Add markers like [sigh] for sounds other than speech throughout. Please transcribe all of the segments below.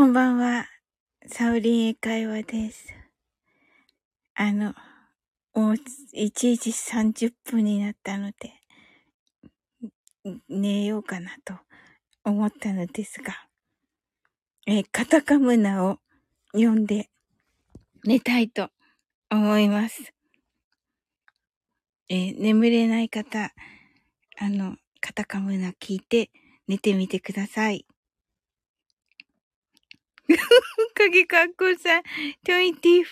こんばんは。サウリン英会話です。あの、もう1時30分になったので、寝ようかなと思ったのですが、えカタカムナを読んで寝たいと思います。え眠れない方、あの、カタカムナ聞いて寝てみてください。鍵かっこさん、24。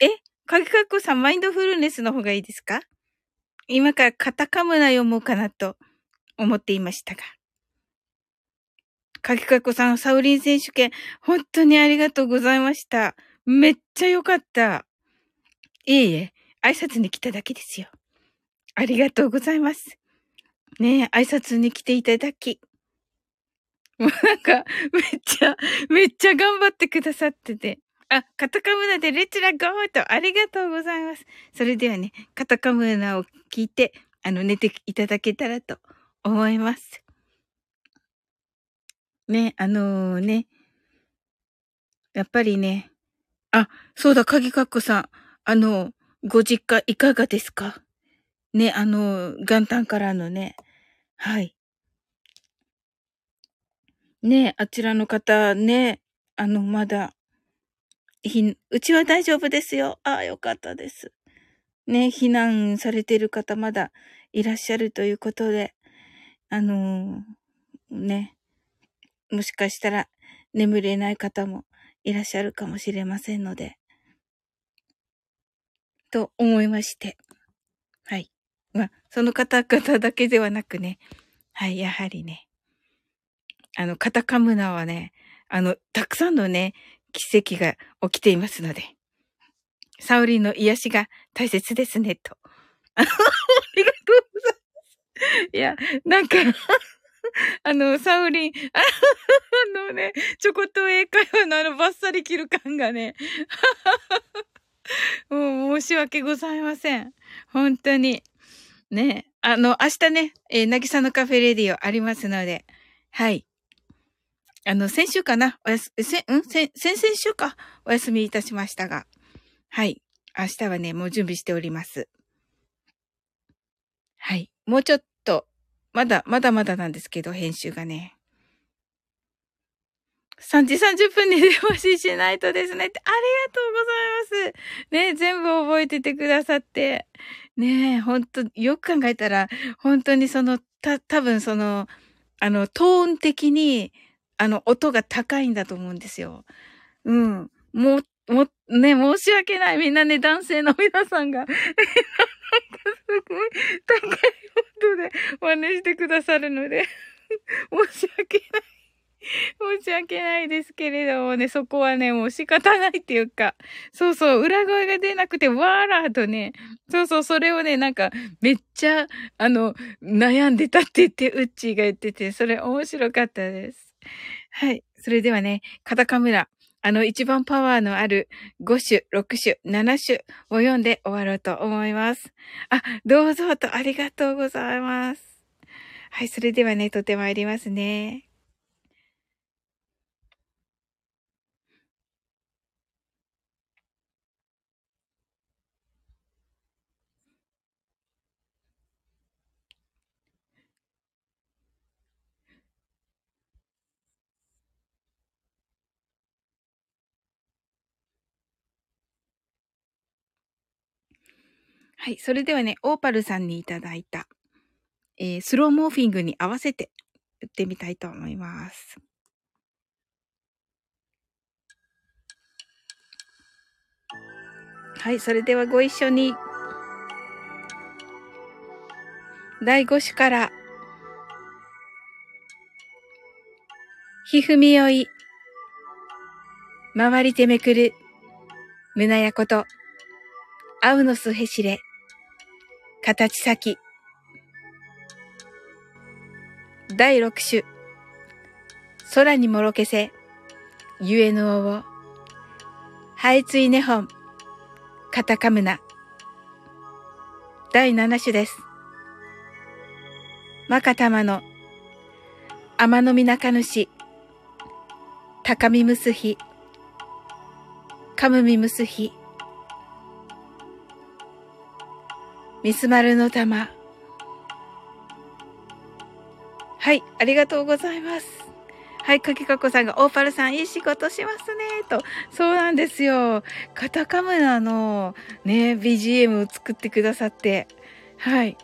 え？鍵かっこさん、マインドフルネスの方がいいですか？今からカタカムナ読もうかなと思っていましたが。鍵かっこさん、サウリン選手権、本当にありがとうございました。めっちゃ良かった。いえいえ、挨拶に来ただけですよ。ありがとうございます。ねえ、挨拶に来ていただき。もうなんか、めっちゃ、めっちゃ頑張ってくださってて。あ、カタカムナでレチラゴーとありがとうございます。それではね、カタカムナを聞いて、あの、寝ていただけたらと思います。ね、あのー、ね、やっぱりね、あ、そうだ、鍵かっこさん。あの、ご実家いかがですか？ね、あの、元旦からのね、はい。ねあちらの方ね、あの、まだ、ひん、うちは大丈夫ですよ。ああ、よかったです。ね、避難されてる方まだいらっしゃるということで、あのー、ね、もしかしたら眠れない方もいらっしゃるかもしれませんので、と思いまして、はい。まあ、その方々だけではなくね、はい、やはりね、あの、カタカムナはね、あの、たくさんのね、奇跡が起きていますので、サウリンの癒しが大切ですね、と。[laughs] ありがとうございます。いや、なんかあの、サウリン、あのね、ちょこっと英会話のあのバッサリ切る感がね、もう申し訳ございません。本当に。ね、あの、明日ね、えー、なぎさのカフェレディオありますので、はい。あの、先週かな？おやす、せ、ん？先、先々週か？お休みいたしましたが。はい。明日はね、もう準備しております。はい。もうちょっと、まだ、まだまだなんですけど、編集がね。3時30分に電話ししないとですねって、ありがとうございます。ね、全部覚えててくださって。ねえ、ほんと、よく考えたら、本当にその、た、多分その、あの、トーン的に、あの、音が高いんだと思うんですよ。うん。もう、も、ね、申し訳ない。みんなね、男性の皆さんが、[laughs] なんかすごい高い音で真似してくださるので、[laughs] 申し訳ない。申し訳ないですけれどもね、そこはね、もう仕方ないっていうか、そうそう、裏声が出なくて、わーらーとね、そうそう、それをね、なんか、めっちゃ、あの、悩んでたって言って、ウッチーが言ってて、それ面白かったです。はい。それではね、カタカムラ、あの、一番パワーのある5種、6種、7種を読んで終わろうと思います。あ、どうぞとありがとうございます。はい、それではね、とてまいりますね。はい。それではね、オーパルさんにいただいた、えー、スローモーフィングに合わせて打ってみたいと思います。はい。それではご一緒に。第5種から、ひふみよい、回りてめくる、胸やこと、あうのすへしれ、形先。第六種。空にもろけせ。ゆえぬおを。はいついねほん。カタカムナ。第七種です。マカタマの。天のみ中主。高みむすひ、かむみむすひ、ミスマルの玉。はい、ありがとうございます。はい、かきかこさんが、オーパルさん、いい仕事しますね、と。そうなんですよ。カタカムナのね、BGM を作ってくださって。はい。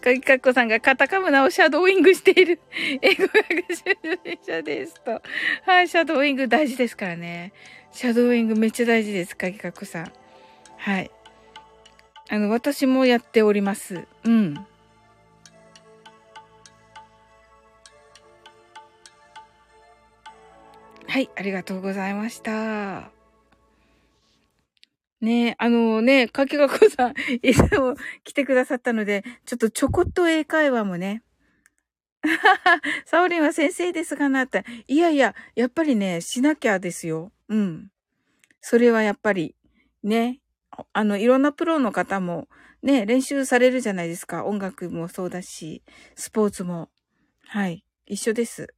かきかこさんがカタカムナをシャドーイングしている [laughs] 英語学習者ですと。はい、シャドーイング大事ですからね。シャドーイングめっちゃ大事です、かきかこさん。はい。あの、私もやっております。うん。はい、ありがとうございました。ねあのね、かきがこさん、[laughs] いつも来てくださったので、ちょっとちょこっと英会話もね。[laughs] サオリンは先生ですがなって。いやいや、やっぱりね、しなきゃですよ。うん。それはやっぱり、ね。あの、いろんなプロの方も、ね、練習されるじゃないですか。音楽もそうだし、スポーツも。はい。一緒です。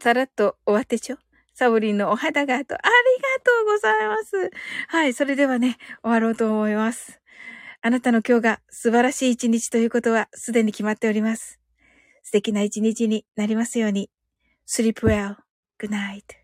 さらっと終わってちょ。サボリンのお肌がと、ありがとうございます。はい、それではね、終わろうと思います。あなたの今日が素晴らしい一日ということはすでに決まっております。素敵な一日になりますように。sleep well. Good night.